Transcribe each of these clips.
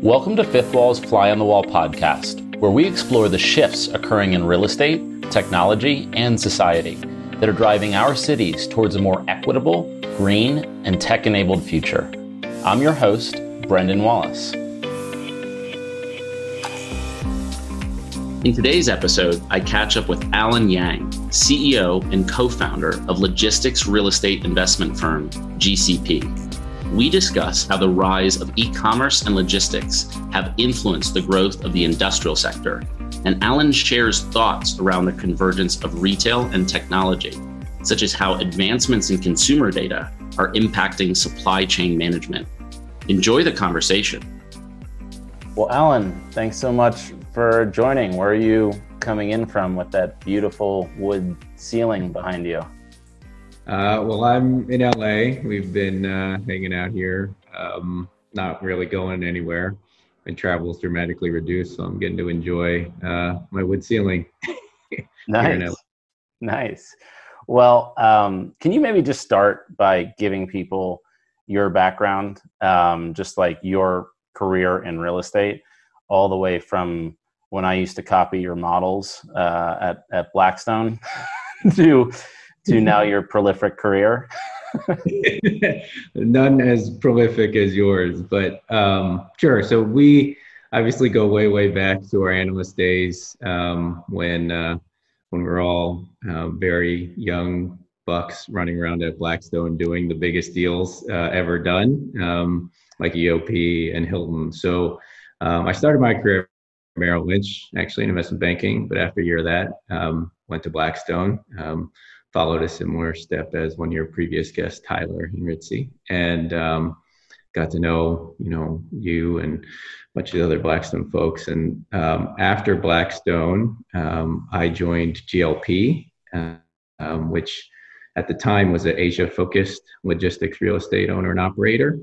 Welcome to Fifth Wall's Fly on the Wall podcast, where we explore the shifts occurring in real estate, technology, and society that are driving our cities towards a more equitable, green, and tech enabled future. I'm your host, Brendan Wallace. In today's episode, I catch up with Alan Yang, CEO and co founder of logistics real estate investment firm GCP we discuss how the rise of e commerce and logistics have influenced the growth of the industrial sector. And Alan shares thoughts around the convergence of retail and technology, such as how advancements in consumer data are impacting supply chain management. Enjoy the conversation. Well, Alan, thanks so much for joining. Where are you coming in from with that beautiful wood ceiling behind you? Uh, well, I'm in LA. We've been uh, hanging out here, um, not really going anywhere. My travel is dramatically reduced, so I'm getting to enjoy uh, my wood ceiling. nice. Nice. Well, um, can you maybe just start by giving people your background, um, just like your career in real estate, all the way from when I used to copy your models uh, at at Blackstone to to now your prolific career? None as prolific as yours, but um, sure. So we obviously go way, way back to our analyst days um, when uh, when we are all uh, very young bucks running around at Blackstone doing the biggest deals uh, ever done, um, like EOP and Hilton. So um, I started my career Merrill Lynch, actually in investment banking, but after a year of that, um, went to Blackstone. Um, followed a similar step as one of your previous guests, Tyler Henritze, and um, got to know you know you and a bunch of the other Blackstone folks. And um, after Blackstone, um, I joined GLP, uh, um, which at the time was an Asia-focused logistics real estate owner and operator.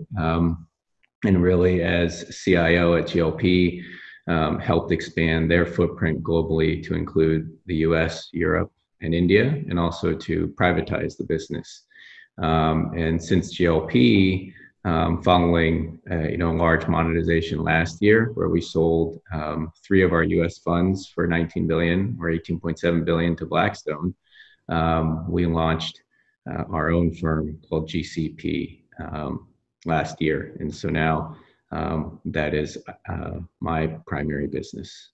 And really, as CIO at GLP, um, helped expand their footprint globally to include the U.S., Europe, and India, and also to privatize the business. Um, and since GLP, um, following uh, you know large monetization last year, where we sold um, three of our U.S. funds for 19 billion or 18.7 billion to Blackstone, um, we launched uh, our own firm called GCP um, last year, and so now um, that is uh, my primary business.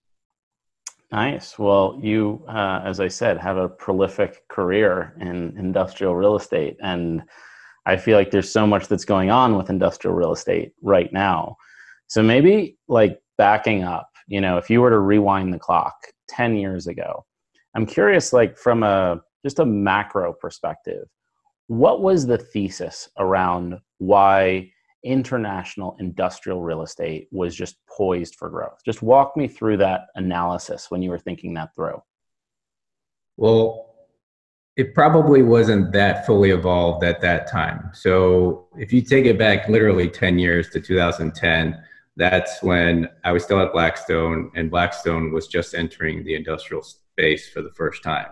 Nice. Well, you, uh, as I said, have a prolific career in industrial real estate. And I feel like there's so much that's going on with industrial real estate right now. So maybe like backing up, you know, if you were to rewind the clock 10 years ago, I'm curious, like from a just a macro perspective, what was the thesis around why international industrial real estate was just poised for growth. Just walk me through that analysis when you were thinking that through. Well, it probably wasn't that fully evolved at that time. So if you take it back literally 10 years to 2010, that's when I was still at Blackstone and Blackstone was just entering the industrial space for the first time.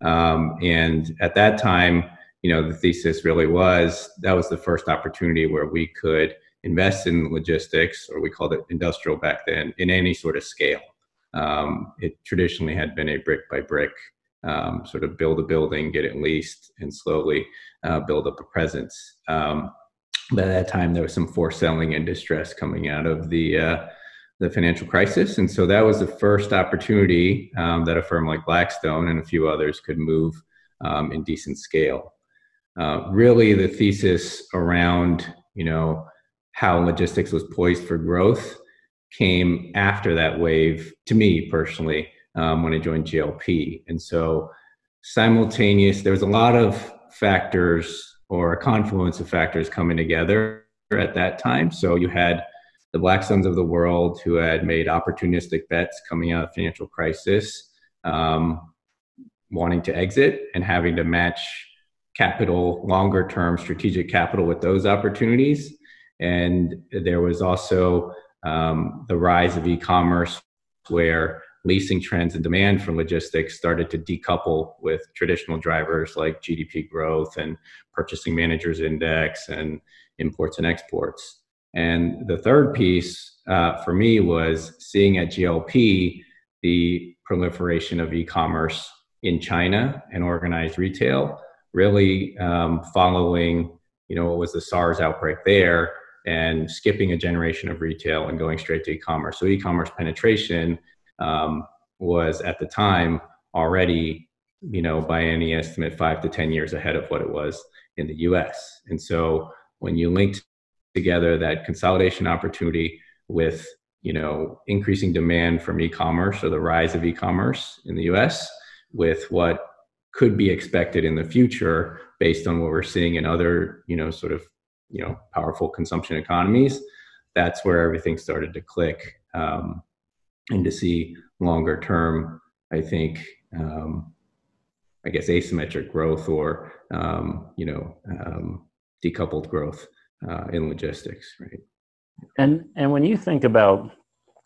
Um, and at that time, you know the thesis really was that was the first opportunity where we could invest in logistics or we called it industrial back then in any sort of scale. Um, it traditionally had been a brick by brick um, sort of build a building get it leased and slowly uh, build up a presence. Um, at that time there was some forced selling and distress coming out of the uh, the financial crisis. And so that was the first opportunity um, that a firm like blackstone and a few others could move um, in decent scale uh, really the thesis around you know how logistics was poised for growth came after that wave to me personally um, when I joined GLP, and so simultaneous there was a lot of factors or a confluence of factors coming together at that time. So you had the Blackstones of the world who had made opportunistic bets coming out of financial crisis, um, wanting to exit and having to match capital, longer term strategic capital with those opportunities. And there was also um, the rise of e commerce, where leasing trends and demand for logistics started to decouple with traditional drivers like GDP growth and purchasing managers index and imports and exports. And the third piece uh, for me was seeing at GLP the proliferation of e-commerce in China and organized retail, really um, following you know what was the SARS outbreak there and skipping a generation of retail and going straight to e-commerce. So e-commerce penetration um, was at the time already, you know, by any estimate, five to ten years ahead of what it was in the U.S. And so when you linked together that consolidation opportunity with you know increasing demand from e-commerce or the rise of e-commerce in the U.S. with what could be expected in the future based on what we're seeing in other you know sort of you know powerful consumption economies. That's where everything started to click um, and to see longer term i think um, i guess asymmetric growth or um, you know um, decoupled growth uh, in logistics right? And and when you think about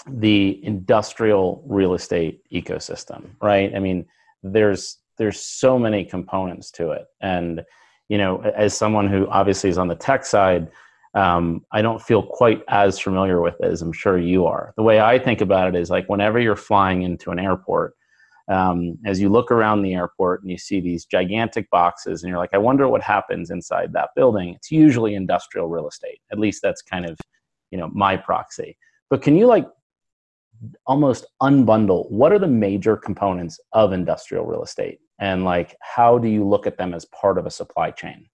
the industrial real estate ecosystem right? I mean there's there's so many components to it. And you know as someone who obviously is on the tech side um, i don't feel quite as familiar with it as i'm sure you are. The way i think about it is like whenever you're flying into an airport um, as you look around the airport and you see these gigantic boxes and you're like i wonder what happens inside that building. It's usually industrial real estate. At least that's kind of you know my proxy. But can you like almost unbundle what are the major components of industrial real estate and like how do you look at them as part of a supply chain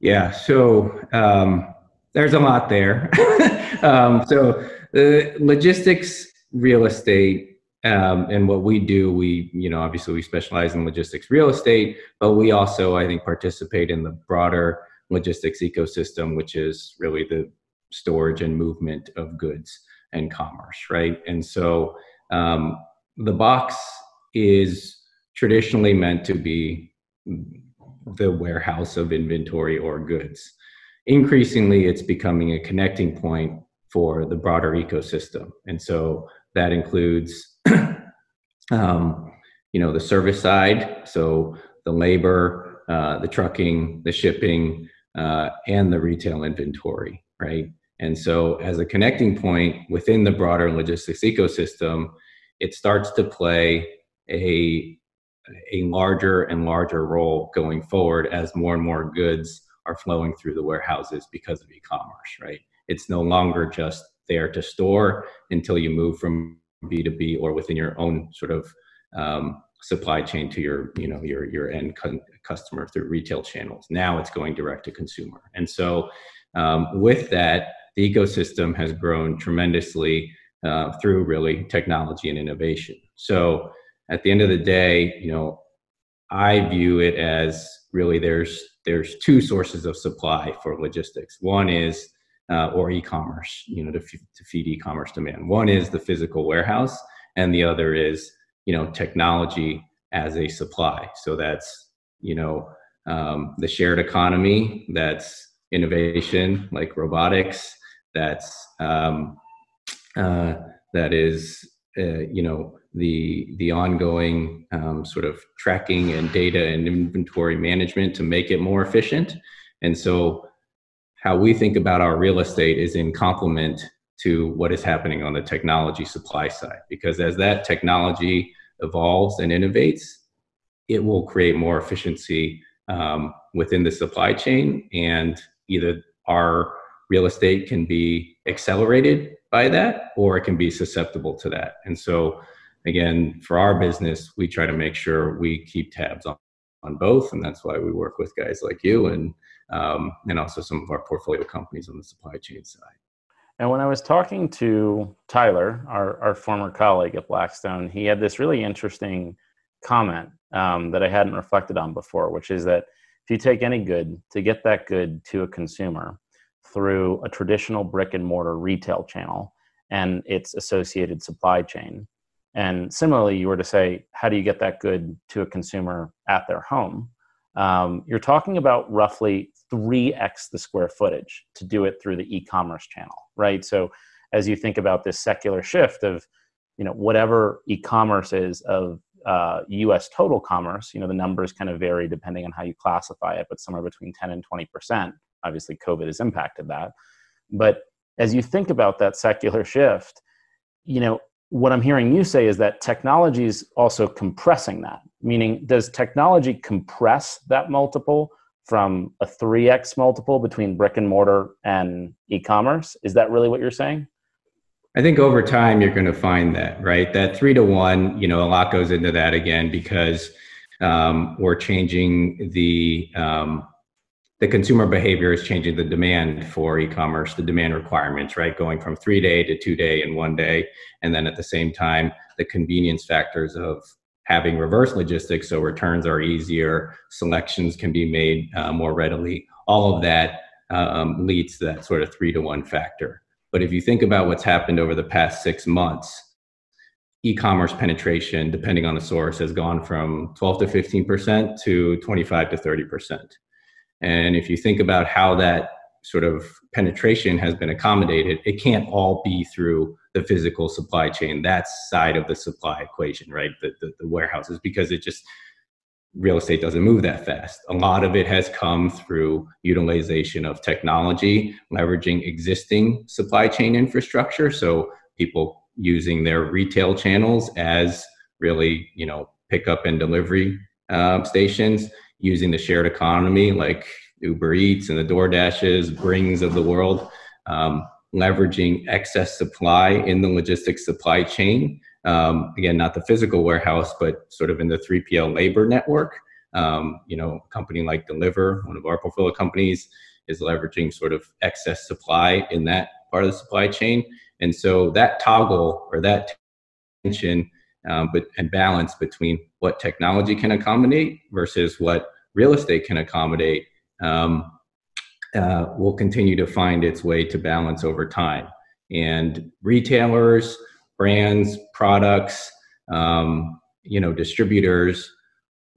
yeah so um, there's a lot there um, so the logistics real estate um, and what we do we you know obviously we specialize in logistics real estate but we also i think participate in the broader logistics ecosystem which is really the storage and movement of goods and commerce, right? And so um, the box is traditionally meant to be the warehouse of inventory or goods. Increasingly, it's becoming a connecting point for the broader ecosystem. And so that includes, um, you know, the service side, so the labor, uh, the trucking, the shipping, uh, and the retail inventory, right? And so, as a connecting point within the broader logistics ecosystem, it starts to play a, a larger and larger role going forward as more and more goods are flowing through the warehouses because of e commerce, right? It's no longer just there to store until you move from B2B or within your own sort of um, supply chain to your you know your your end customer through retail channels now it's going direct to consumer and so um, with that the ecosystem has grown tremendously uh, through really technology and innovation. So at the end of the day, you know, I view it as really there's there's two sources of supply for logistics. One is uh, or e-commerce, you know, to, f- to feed e-commerce demand. One is the physical warehouse, and the other is you know technology as a supply. So that's you know um, the shared economy, that's innovation like robotics, that's um, uh, that is uh, you know the the ongoing um, sort of tracking and data and inventory management to make it more efficient. And so how we think about our real estate is in complement to what is happening on the technology supply side because as that technology evolves and innovates it will create more efficiency um, within the supply chain and either our real estate can be accelerated by that or it can be susceptible to that. And so, again, for our business, we try to make sure we keep tabs on, on both. And that's why we work with guys like you and, um, and also some of our portfolio companies on the supply chain side. And when I was talking to Tyler, our, our former colleague at Blackstone, he had this really interesting comment um, that I hadn't reflected on before, which is that if you take any good to get that good to a consumer, through a traditional brick and mortar retail channel and its associated supply chain. And similarly, you were to say, how do you get that good to a consumer at their home? Um, you're talking about roughly 3x the square footage to do it through the e commerce channel, right? So, as you think about this secular shift of you know whatever e-commerce is of uh, U.S. total commerce, you know the numbers kind of vary depending on how you classify it, but somewhere between 10 and 20 percent. Obviously, COVID has impacted that. But as you think about that secular shift, you know what I'm hearing you say is that technology is also compressing that. Meaning, does technology compress that multiple from a 3x multiple between brick and mortar and e-commerce? Is that really what you're saying? I think over time you're going to find that, right? That three to one, you know, a lot goes into that again because um, we're changing the um, the consumer behavior is changing the demand for e-commerce, the demand requirements, right? Going from three day to two day and one day, and then at the same time, the convenience factors of having reverse logistics, so returns are easier, selections can be made uh, more readily. All of that um, leads to that sort of three to one factor. But if you think about what's happened over the past six months, e-commerce penetration, depending on the source, has gone from 12 to 15% to 25 to 30%. And if you think about how that sort of penetration has been accommodated, it can't all be through the physical supply chain. that side of the supply equation, right? The, the, the warehouses, because it just real estate doesn't move that fast. A lot of it has come through utilization of technology, leveraging existing supply chain infrastructure. So people using their retail channels as really, you know, pickup and delivery uh, stations, using the shared economy like Uber Eats and the DoorDashes, Brings of the world, um, leveraging excess supply in the logistics supply chain um, again, not the physical warehouse, but sort of in the 3PL labor network. Um, you know, a company like Deliverr, one of our portfolio companies, is leveraging sort of excess supply in that part of the supply chain. And so that toggle or that tension um, but, and balance between what technology can accommodate versus what real estate can accommodate um, uh, will continue to find its way to balance over time. And retailers, brands, products, um, you know, distributors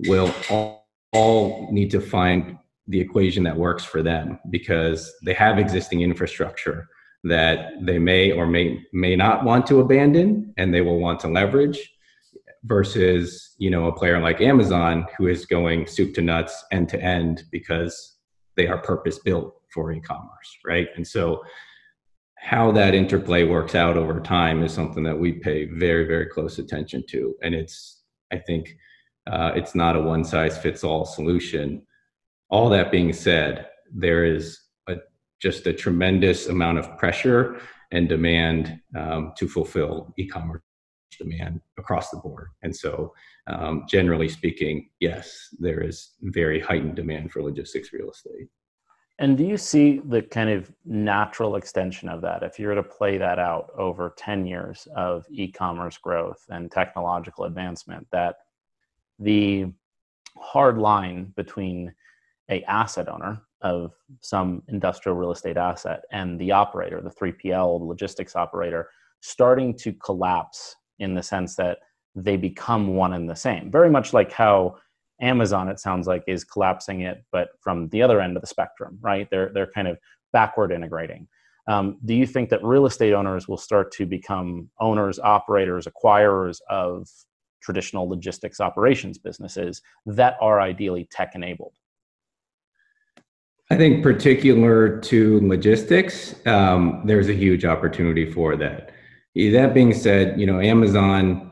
will all, all need to find the equation that works for them because they have existing infrastructure that they may or may may not want to abandon and they will want to leverage versus you know a player like Amazon who is going soup to nuts end to end because they are purpose built for e-commerce right? And so how that interplay works out over time is something that we pay very very close attention to. And it's i think uh, it's not a one size fits all solution. All that being said there is a, just a tremendous amount of pressure and demand um, to fulfill e-commerce demand across the board. And so um, generally speaking yes there is very heightened demand for logistics real estate. And do you see the kind of natural extension of that? If you were to play that out over 10 years of e-commerce growth and technological advancement that the hard line between a asset owner of some industrial real estate asset and the operator the 3PL logistics operator starting to collapse in the sense that they become one and the same very much like how Amazon, it sounds like, is collapsing it, but from the other end of the spectrum, right? They're they're kind of backward integrating. Um, do you think that real estate owners will start to become owners, operators, acquirers of traditional logistics operations businesses that are ideally tech enabled? I think, particular to logistics, um, there's a huge opportunity for that. That being said, you know, Amazon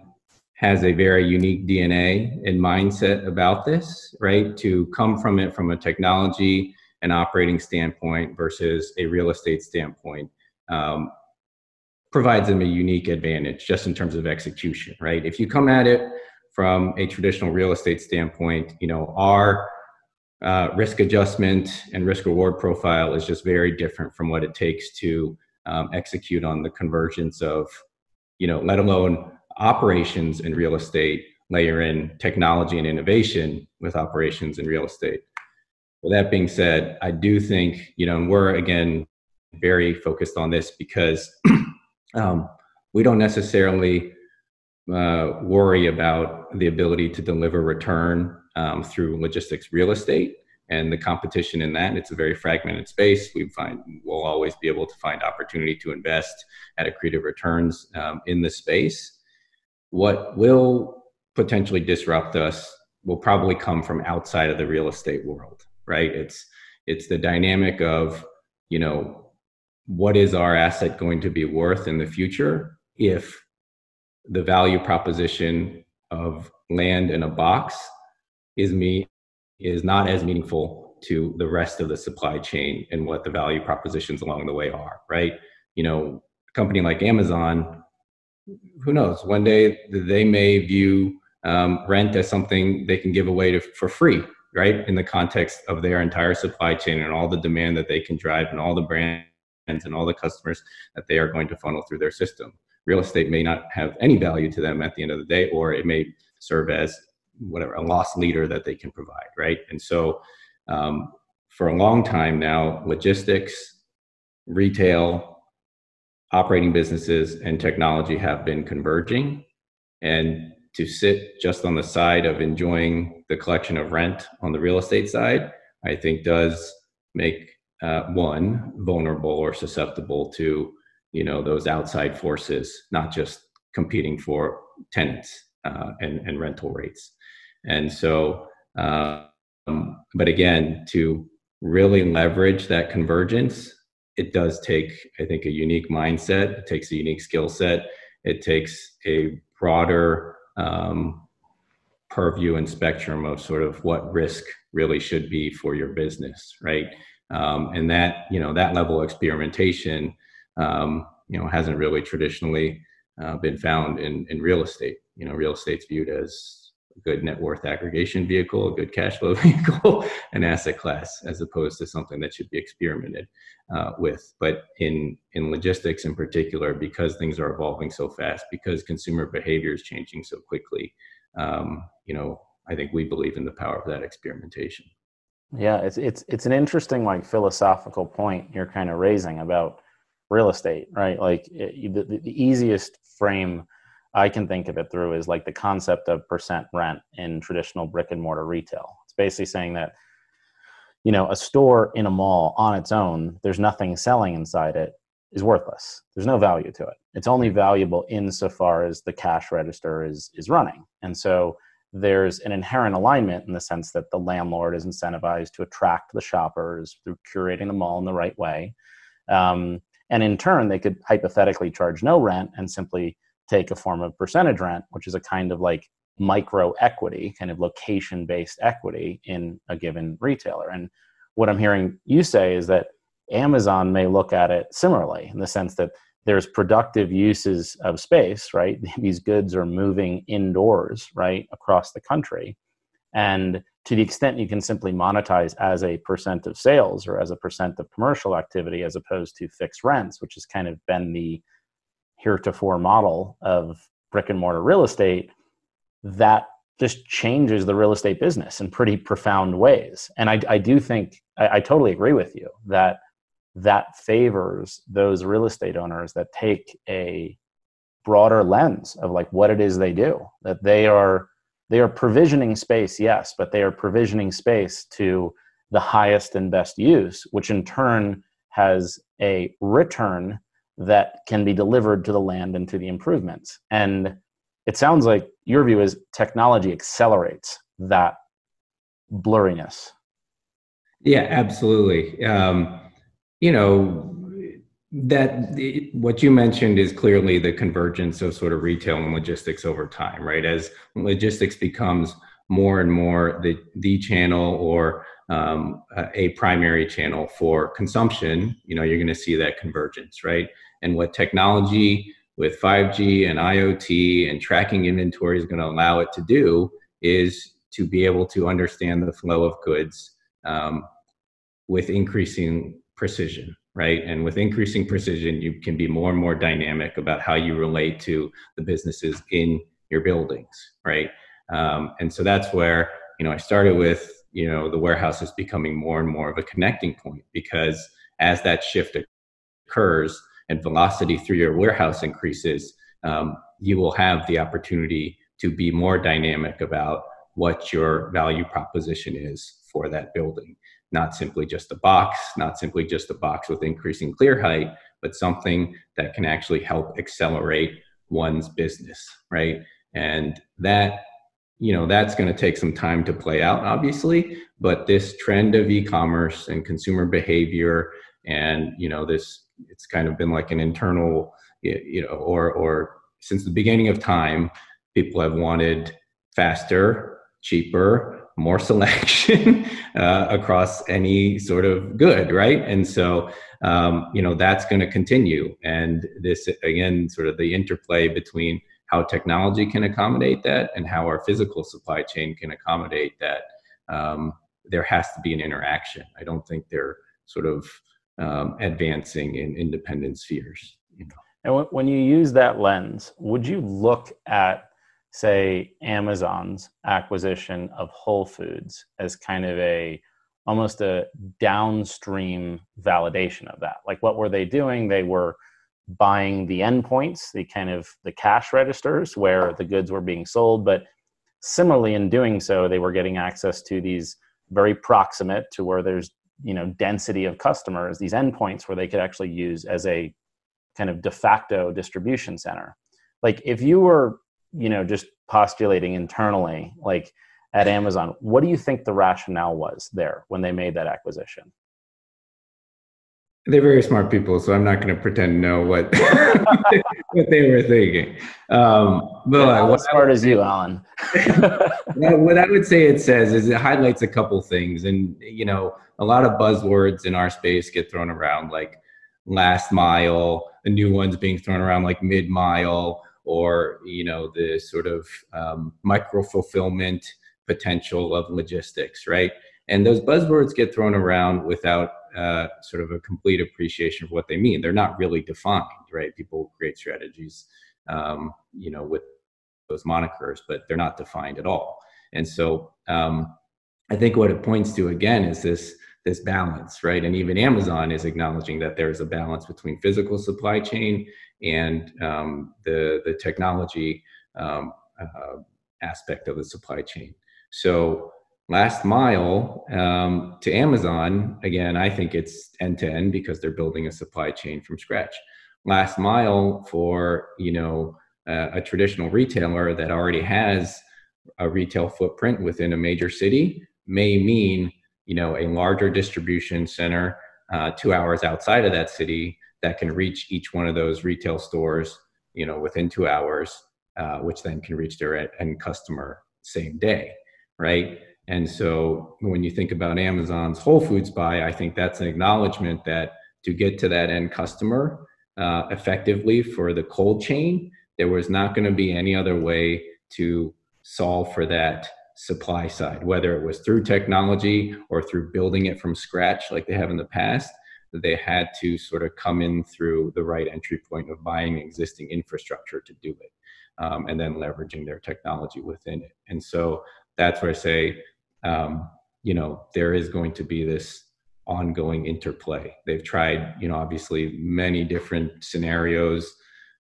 has a very unique DNA and mindset about this, right? To come from it from a technology and operating standpoint versus a real estate standpoint um, provides them a unique advantage just in terms of execution, right? If you come at it from a traditional real estate standpoint, you know, our uh, risk adjustment and risk reward profile is just very different from what it takes to um, execute on the convergence of, you know, let alone operations in real estate layer in technology and innovation with operations in real estate. With that being said, I do think, you know, and we're again very focused on this because um, we don't necessarily uh, worry about the ability to deliver return um, through logistics real estate and the competition in that. It's a very fragmented space. We find we'll always be able to find opportunity to invest at accretive returns um, in the space. what will potentially disrupt us will probably come from outside of the real estate world, right? It's it's the dynamic of, you know, what is our asset going to be worth in the future if the value proposition of land in a box is me is not as meaningful to the rest of the supply chain and what the value propositions along the way are, right? You know, a company like Amazon, who knows, one day they may view um, rent as something they can give away to, for free, right? In the context of their entire supply chain and all the demand that they can drive and all the brands and all the customers that they are going to funnel through their system. Real estate may not have any value to them at the end of the day, or it may serve as whatever a loss leader that they can provide, right? And so, um, for a long time now, logistics, retail, operating businesses, and technology have been converging. And to sit just on the side of enjoying the collection of rent on the real estate side, I think does make uh, one vulnerable or susceptible to you know those outside forces, not just competing for tenants uh, and, and rental rates. And so, um, but again, to really leverage that convergence, it does take, I think, a unique mindset. It takes a unique skill set. It takes a broader um, purview and spectrum of sort of what risk really should be for your business, right? Um, and that you know that level of experimentation, um, you know, hasn't really traditionally uh, been found in in real estate. You know, real estate's viewed as good net worth aggregation vehicle, a good cash flow vehicle, an asset class, as opposed to something that should be experimented uh, with. But in in logistics in particular, because things are evolving so fast, because consumer behavior is changing so quickly, um, you know, I think we believe in the power of that experimentation. Yeah, it's it's it's an interesting like philosophical point you're kind of raising about real estate, right? Like it, the, the easiest frame I can think of it through is like the concept of percent rent in traditional brick and mortar retail. It's basically saying that, you know, a store in a mall on its own, there's nothing selling inside it, is worthless. There's no value to it. It's only valuable insofar as the cash register is is running. And so there's an inherent alignment in the sense that the landlord is incentivized to attract the shoppers through curating the mall in the right way. Um, and in turn, they could hypothetically charge no rent and simply take a form of percentage rent, which is a kind of like micro equity, kind of location based equity in a given retailer. And what I'm hearing you say is that Amazon may look at it similarly in the sense that there's productive uses of space, right? These goods are moving indoors, right, across the country. And to the extent you can simply monetize as a percent of sales or as a percent of commercial activity as opposed to fixed rents, which has kind of been the heretofore model of brick and mortar real estate, that just changes the real estate business in pretty profound ways. And I, I do think I, I totally agree with you that that favors those real estate owners that take a broader lens of like what it is they do that they are they are provisioning space yes but they are provisioning space to the highest and best use which in turn has a return that can be delivered to the land and to the improvements. And it sounds like your view is technology accelerates that blurriness. Yeah, absolutely. Um, you know, that what you mentioned is clearly the convergence of sort of retail and logistics over time, right? As logistics becomes more and more the the channel or um, a primary channel for consumption, you know, you're going to see that convergence, right? And what technology with 5G and IoT and tracking inventory is going to allow it to do is to be able to understand the flow of goods um, with increasing precision, right? And with increasing precision, you can be more and more dynamic about how you relate to the businesses in your buildings, right? Um, and so that's where you know I started with you know the warehouse is becoming more and more of a connecting point because as that shift occurs, and velocity through your warehouse increases, um, you will have the opportunity to be more dynamic about what your value proposition is for that building. Not simply just a box, not simply just a box with increasing clear height, but something that can actually help accelerate one's business, right? and that you know that's going to take some time to play out obviously but this trend of e-commerce and consumer behavior and you know this it's kind of been like an internal you know or or since the beginning of time people have wanted faster cheaper more selection uh, across any sort of good right? And so um, you know that's going to continue. And this again sort of the interplay between how technology can accommodate that and how our physical supply chain can accommodate that um, there has to be an interaction. I don't think they're sort of um, advancing in independent spheres you know and when you use that lens would you look at say amazon's acquisition of whole foods as kind of a almost a downstream validation of that like what were they doing they were buying the endpoints, the kind of the cash registers where the goods were being sold. But similarly, in doing so, they were getting access to these very proximate to where there's you know density of customers, these endpoints where they could actually use as a kind of de facto distribution center. Like if you were you know just postulating internally, like at Amazon, what do you think the rationale was there when they made that acquisition? They're very smart people, so I'm not going to pretend to know what what they were thinking. Um, but yeah, what smart as you, Alan. what I would say it says is it highlights a couple things, and you know, a lot of buzzwords in our space get thrown around, like last mile. The new ones being thrown around like mid mile, or you know, the sort of um, micro fulfillment potential of logistics, right? And those buzzwords get thrown around without uh, sort of a complete appreciation of what they mean. They're not really defined, right? People create strategies, um, you know, with those monikers, but they're not defined at all. And so um, I think what it points to again is this this balance, right? And even Amazon is acknowledging that there's a balance between physical supply chain and um, the the technology um, uh, aspect of the supply chain. So last mile um, to amazon again i think it's end to end because they're building a supply chain from scratch. Last mile for you know uh, a traditional retailer that already has a retail footprint within a major city may mean you know a larger distribution center uh, two hours outside of that city that can reach each one of those retail stores you know within two hours uh, which then can reach their end customer same day right and so when you think about Amazon's Whole Foods buy, I think that's an acknowledgement that to get to that end customer uh, effectively for the cold chain, there was not going to be any other way to solve for that supply side, whether it was through technology or through building it from scratch like they have in the past. They had to sort of come in through the right entry point of buying existing infrastructure to do it, um, and then leveraging their technology within it. And so that's where I say um, you know, there is going to be this ongoing interplay. They've tried, you know, obviously many different scenarios,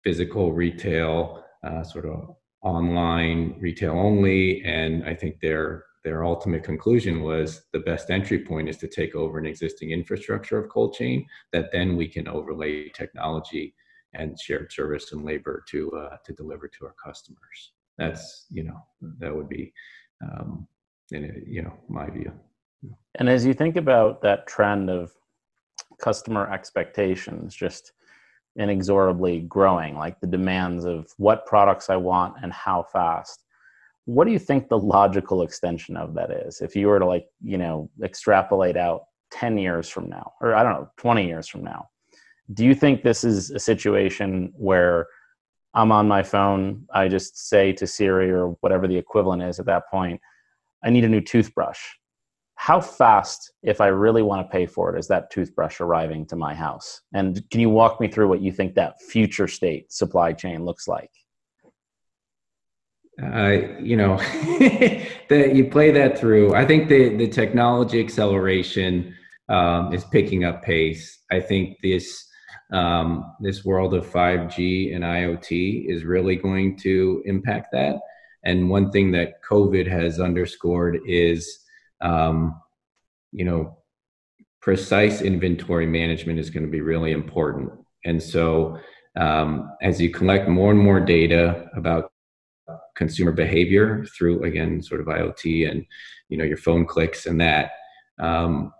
physical retail, uh, sort of online retail only, and I think their their ultimate conclusion was the best entry point is to take over an existing infrastructure of cold chain that then we can overlay technology and shared service and labor to uh, to deliver to our customers. That's you know that would be um, in you know my view. And as you think about that trend of customer expectations just inexorably growing like the demands of what products i want and how fast what do you think the logical extension of that is? If you were to like you know extrapolate out 10 years from now or i don't know 20 years from now do you think this is a situation where i'm on my phone i just say to siri or whatever the equivalent is at that point I need a new toothbrush. How fast, if I really want to pay for it, is that toothbrush arriving to my house? And can you walk me through what you think that future state supply chain looks like? Uh, you know, that you play that through. I think the the technology acceleration um, is picking up pace. I think this um, this world of 5G and IoT is really going to impact that. And one thing that COVID has underscored is, um, you know, precise inventory management is going to be really important. And so, um, as you collect more and more data about consumer behavior through again sort of IoT and you know your phone clicks and that um,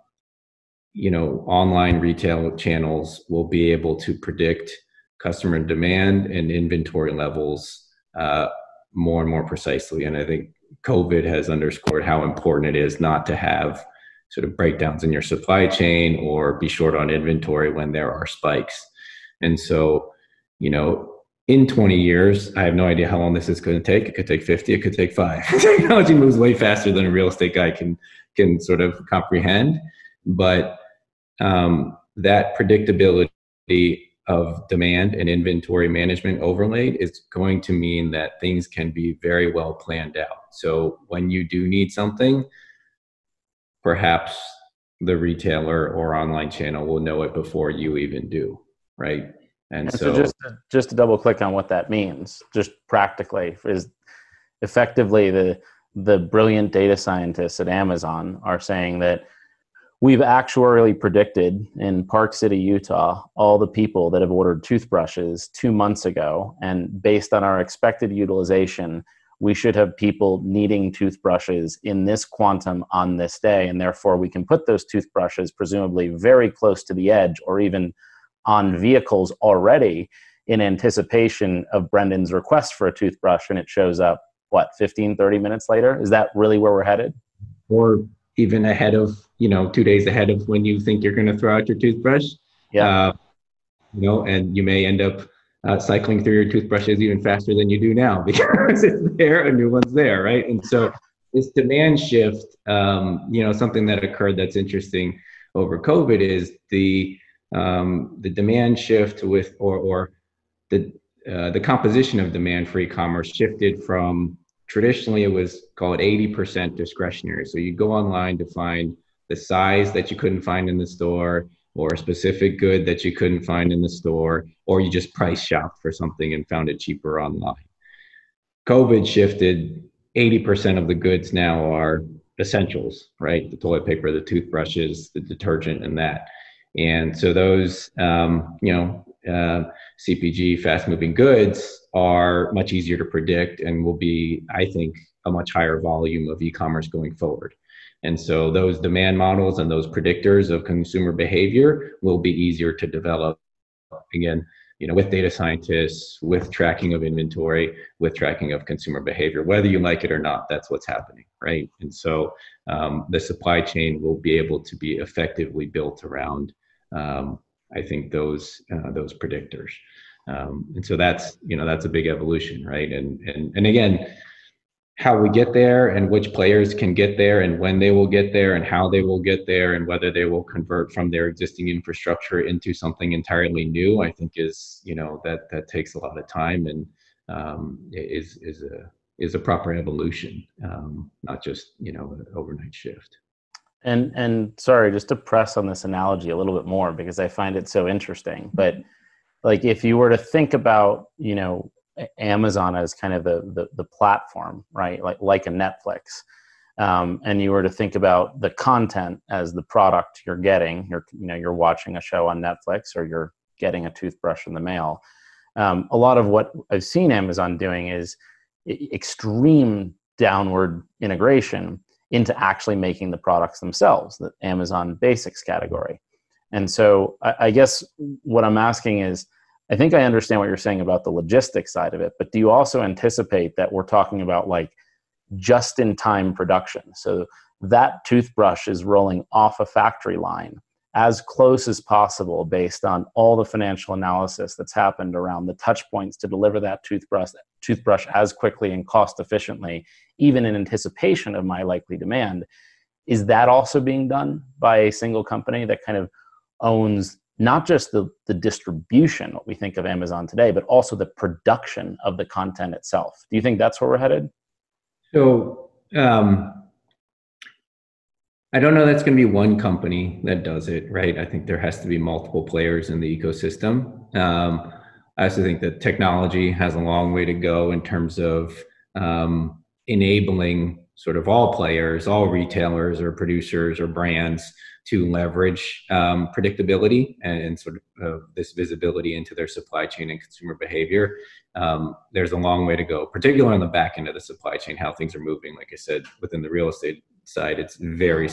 you know online retail channels will be able to predict customer demand and inventory levels uh, more and more precisely and i think covid has underscored how important it is not to have sort of breakdowns in your supply chain or be short on inventory when there are spikes and so you know in 20 years, I have no idea how long this is going to take. It could take 50, it could take five. Technology moves way faster than a real estate guy can can sort of comprehend. But um, that predictability of demand and inventory management overlaid is going to mean that things can be very well planned out. So when you do need something, perhaps the retailer or online channel will know it before you even do, right? And, and so, so, just to, just to double click on what that means, just practically, is effectively the the brilliant data scientists at Amazon are saying that we've actuarially predicted in Park City, Utah, all the people that have ordered toothbrushes two months ago, and based on our expected utilization, we should have people needing toothbrushes in this quantum on this day, and therefore we can put those toothbrushes presumably very close to the edge or even on vehicles already in anticipation of Brendan's request for a toothbrush. And it shows up what 15 30 minutes later? Is that really where we're headed? Or even ahead of you know two days ahead of when you think you're going to throw out your toothbrush. Yeah. Uh, you know and you may end up uh, cycling through your toothbrushes even faster than you do now because it's there a new one's there right? And so this demand shift um, you know something that occurred that's interesting over covid is the um, the demand shift with or or the uh, the composition of demand for e-commerce shifted from traditionally it was called 80% discretionary. So you'd go online to find the size that you couldn't find in the store or a specific good that you couldn't find in the store, or you just price shopped for something and found it cheaper online. COVID shifted 80% of the goods now are essentials, right? The toilet paper, the toothbrushes, the detergent, and that. And so those, um, you know, uh, CPG fast moving goods are much easier to predict and will be, I think, a much higher volume of e commerce going forward. And so those demand models and those predictors of consumer behavior will be easier to develop. Again, you know, with data scientists, with tracking of inventory, with tracking of consumer behavior, whether you like it or not, that's what's happening, right? And so um, the supply chain will be able to be effectively built around um, I think those uh, those predictors. Um, and so that's you know that's a big evolution, right? And and and again, how we get there and which players can get there and when they will get there and how they will get there and whether they will convert from their existing infrastructure into something entirely new, I think is you know that that takes a lot of time and um, is is a is a proper evolution, um, not just you know an overnight shift. And and sorry, just to press on this analogy a little bit more because I find it so interesting. But like if you were to think about, you know, Amazon as kind of the the, the platform, right? Like like a Netflix. Um, and you were to think about the content as the product you're getting, you're you know you're watching a show on Netflix or you're getting a toothbrush in the mail. Um, a lot of what I've seen Amazon doing is extreme downward integration into actually making the products themselves, the Amazon Basics category. And so I, guess what I'm asking is I think I understand what you're saying about the logistics side of it, but do you also anticipate that we're talking about like just in time production? So that toothbrush is rolling off a factory line as close as possible based on all the financial analysis that's happened around the touch points to deliver that toothbrush toothbrush as quickly and cost efficiently even in anticipation of my likely demand. Is that also being done by a single company that kind of owns not just the, the distribution what we think of amazon today but also the production of the content itself? Do you think that's where we're headed? So um, I don't know that's going to be one company that does it, right? I think there has to be multiple players in the ecosystem. Um, I also think that technology has a long way to go in terms of um, enabling sort of all players, all retailers or producers or brands to leverage um, predictability and, and, sort of uh, this visibility into their supply chain and consumer behavior. Um, there's a long way to go, particularly on the back end of the supply chain, how things are moving. Like I said, within the real estate side, it's very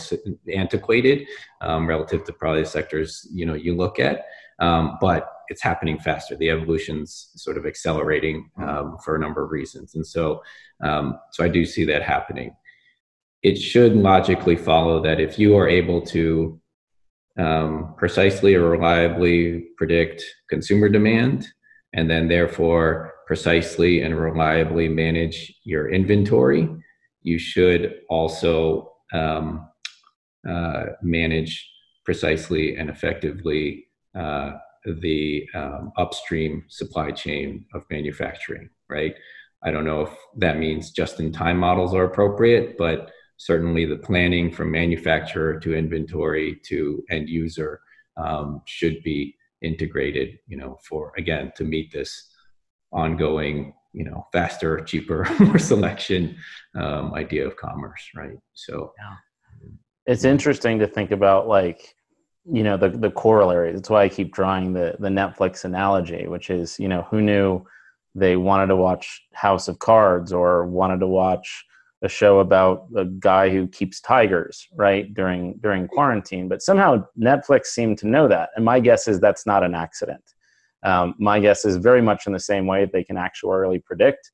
antiquated um, relative to probably the sectors you know you look at. Um, but it's happening faster. The evolution's sort of accelerating um, for a number of reasons, and so um, so I do see that happening. It should logically follow that if you are able to um, precisely or reliably predict consumer demand, and then therefore precisely and reliably manage your inventory, you should also um, uh, manage precisely and effectively uh, the um, upstream supply chain of manufacturing, right? I don't know if that means just in time models are appropriate, but certainly the planning from manufacturer to inventory to end user um, should be integrated, you know, for again, to meet this ongoing, you know, faster, cheaper, more selection um, idea of commerce, right? So, yeah. it's interesting to think about like you know the the corollary that's why i keep drawing the the netflix analogy which is you know who knew they wanted to watch house of cards or wanted to watch a show about a guy who keeps tigers right during during quarantine but somehow netflix seemed to know that and my guess is that's not an accident um, my guess is very much in the same way they can actuarially predict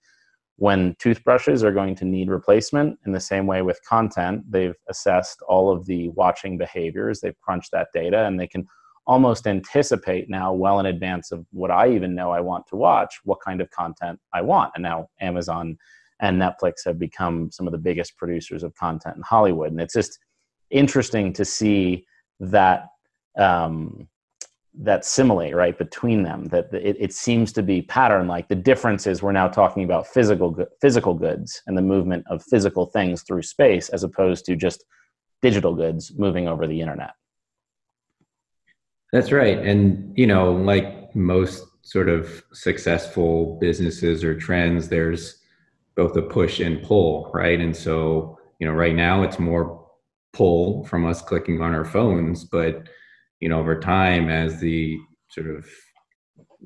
when toothbrushes are going to need replacement. In the same way with content they've assessed all of the watching behaviors they've crunched that data and they can almost anticipate now well in advance of what i even know i want to watch what kind of content i want. And now amazon and netflix have become some of the biggest producers of content in hollywood. And it's just interesting to see that um, that simile right between them that it, it seems to be pattern like the difference is we're now talking about physical physical goods and the movement of physical things through space as opposed to just digital goods moving over the internet. That's right. And you know like most sort of successful businesses or trends there's both a push and pull right? And so you know right now it's more pull from us clicking on our phones but you know over time as the sort of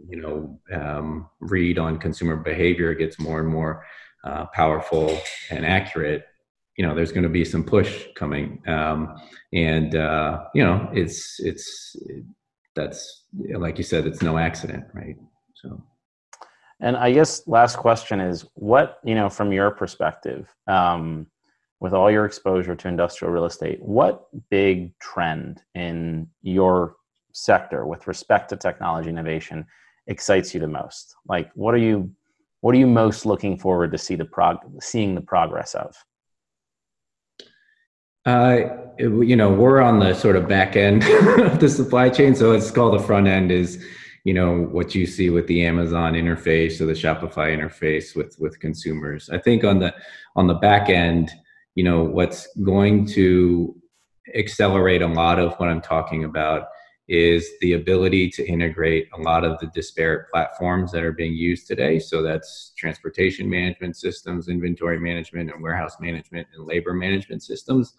you know um, read on consumer behavior gets more and more uh, powerful and accurate you know there's going to be some push coming. Um, and uh, you know it's it's that's like you said it's no accident right? So. And i guess last question is what you know from your perspective um, with all your exposure to industrial real estate, what big trend in your sector with respect to technology innovation excites you the most? Like, what are you what are you most looking forward to see the prog seeing the progress of? Uh, you know, we're on the sort of back end of the supply chain, so it's called the front end is you know what you see with the Amazon interface or the Shopify interface with with consumers. I think on the on the back end you know what's going to accelerate a lot of what i'm talking about is the ability to integrate a lot of the disparate platforms that are being used today. So that's transportation management systems inventory management and warehouse management and labor management systems.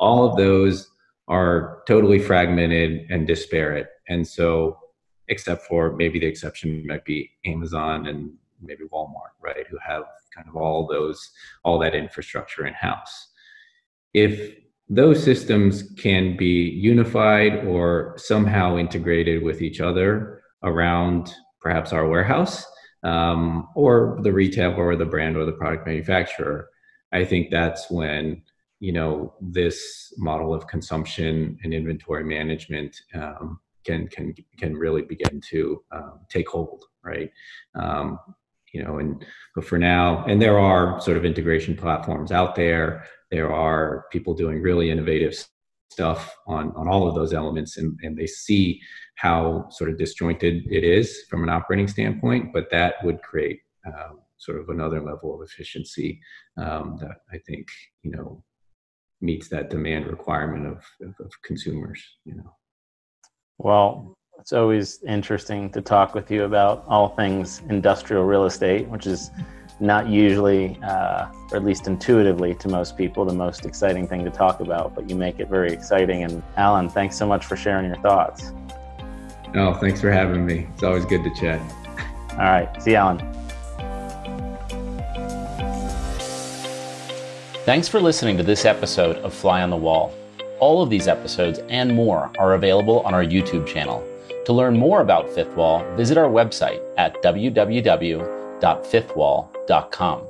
All of those are totally fragmented and disparate. And so except for maybe the exception might be amazon and maybe walmart right who have kind of all those all that infrastructure in house if those systems can be unified or somehow integrated with each other around perhaps our warehouse um, or the retailer or the brand or the product manufacturer i think that's when you know this model of consumption and inventory management um, can can can really begin to um, take hold right? Um, you know and but for now and there are sort of integration platforms out there. There are people doing really innovative stuff on on all of those elements and and they see how sort of disjointed it is from an operating standpoint but that would create um, sort of another level of efficiency um, that i think you know meets that demand requirement of, of, of consumers you know. Well it's always interesting to talk with you about all things industrial real estate, which is not usually, uh, or at least intuitively to most people, the most exciting thing to talk about, but you make it very exciting. And Alan, thanks so much for sharing your thoughts. Oh, thanks for having me. It's always good to chat. All right. See you, Alan. Thanks for listening to this episode of Fly on the Wall. All of these episodes and more are available on our YouTube channel. To learn more about Fifth Wall, visit our website at www.fifthwall.com.